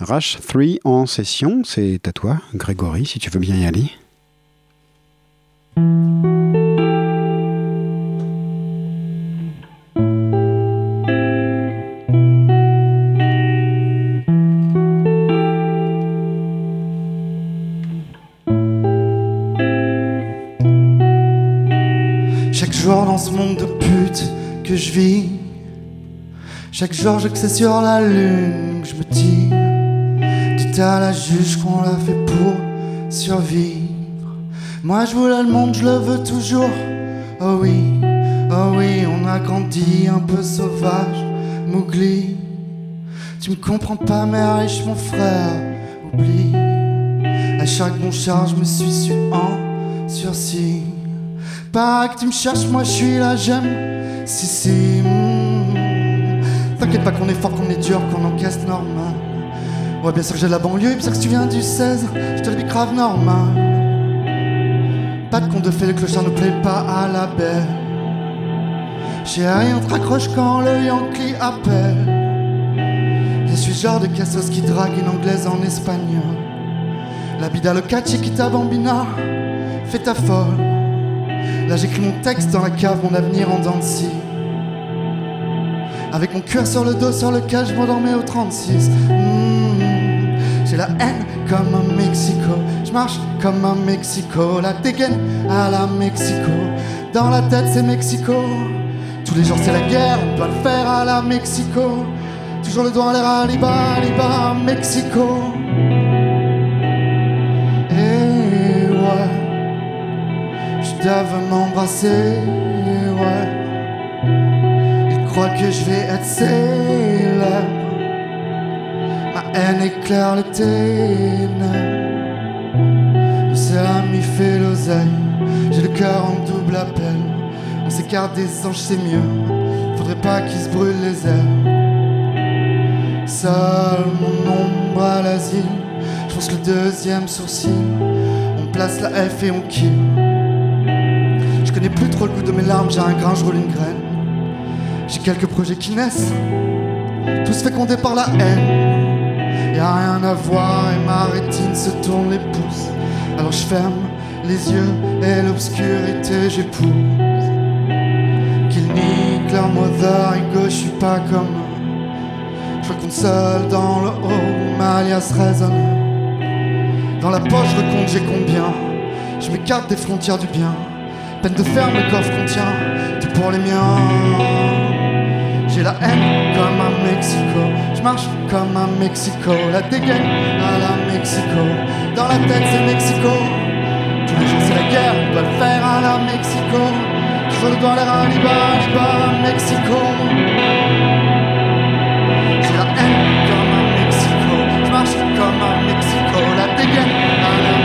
Rush 3 en session, c'est à toi, Grégory, si tu veux bien y aller. Chaque jour dans ce monde de pute que je vis, chaque jour c'est sur la lune que je me tire. Tout à la juge qu'on l'a fait pour survivre. Moi je voulais le monde, je le veux toujours. Oh oui, oh oui, on a grandi un peu sauvage, Mougli. Tu me comprends pas, mais riche mon frère, oublie. À chaque bon charge, je me suis su en sursis. Pas que tu me cherches, moi je suis là, j'aime. Si, si. mm. T'inquiète pas qu'on est fort, qu'on est dur, qu'on encaisse normal. Ouais, bien sûr que j'ai de la banlieue, bien sûr que tu viens du 16, je te le dis grave normal. Pas de compte de fait, le clochard ne plaît pas à la belle. J'ai rien, te raccroche quand le Yankee appelle. Je suis genre de cassos qui drague une anglaise en espagnol. La bida le catch qui ta bambina, fais ta folle. Là j'écris mon texte dans la cave, mon avenir en scie. Avec mon cœur sur le dos sur lequel je m'endormais au 36. Mmh. J'ai la haine comme un Mexico. Je marche comme un Mexico. La dégaine à la Mexico. Dans la tête c'est Mexico. Tous les jours c'est la guerre, on doit le faire à la Mexico. Toujours le doigt en l'air à Liba, Mexico. Et ouais. Je dois m'embrasser, ouais. Il croit que je vais être célèbre. Ma haine éclaire le ténèbres. Le seul ami fait l'oseille. J'ai le cœur en double appel. On s'écarte des anges, c'est mieux. Faudrait pas qu'ils se brûlent les ailes. Seul mon ombre à l'asile. Je pense que le deuxième sourcil. On place la F et on kill. Je connais plus trop le goût de mes larmes, j'ai un grain, je roule une graine. J'ai quelques projets qui naissent, tous fécondés par la haine. Rien à voir et ma rétine se tourne les pouces. Alors je ferme les yeux et l'obscurité j'épouse. Qu'ils niquent leur mother ego, je suis pas comme eux. Je raconte seul dans le haut, ma alias résonne. Dans la poche, je compte j'ai combien? Je m'écarte des frontières du bien. Peine de ferme, le coffre contient tout pour les miens. J'ai la haine comme un Mexico. Marche comme un Mexico. La dégaine à la Mexico. Dans la tête, c'est Mexico. Tous les jours, c'est la guerre. On doit le faire à la Mexico. Toujours en l'air à Liba, Mexico. J'ai la haine comme un Mexico. Je marche comme un Mexico. La dégaine à la Mexico.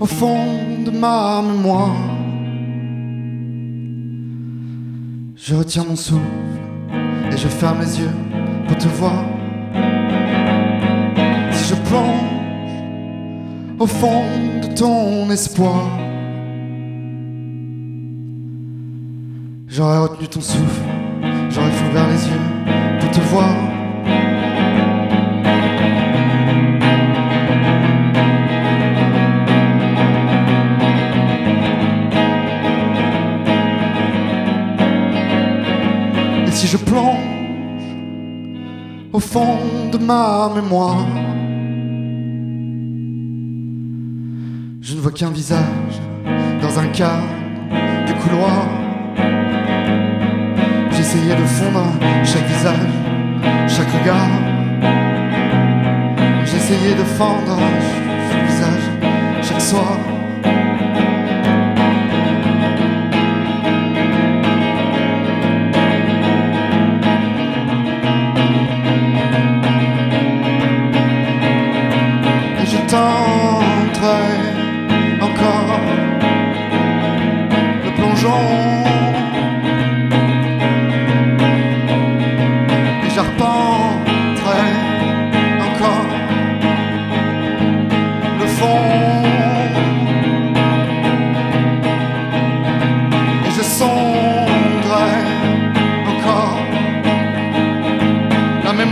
Au fond de ma mémoire. Je retiens mon souffle et je ferme les yeux pour te voir. Si je plonge au fond de ton espoir, j'aurais retenu ton souffle, j'aurais ouvert les yeux pour te voir. Si je plonge au fond de ma mémoire, je ne vois qu'un visage dans un cadre de couloir. J'essayais de fondre chaque visage, chaque regard. J'essayais de fendre chaque visage, chaque soir.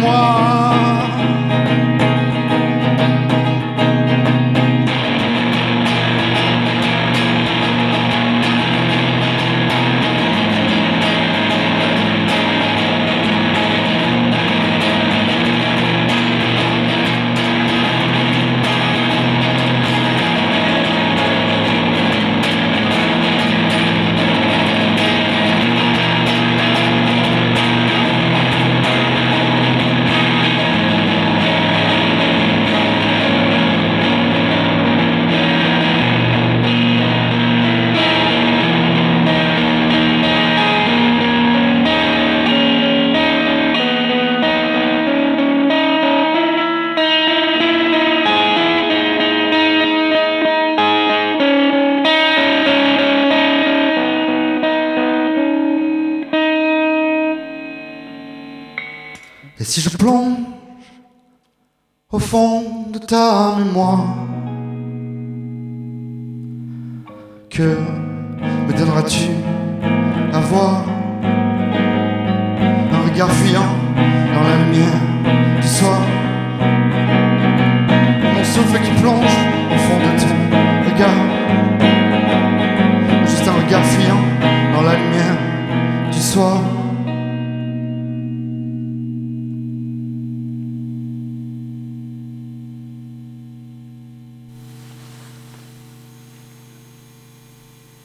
La si je plonge au fond de ta mémoire, que me donneras-tu à voir Un regard fuyant dans la lumière du soir, mon souffle qui plonge au fond de ton regard, juste un regard fuyant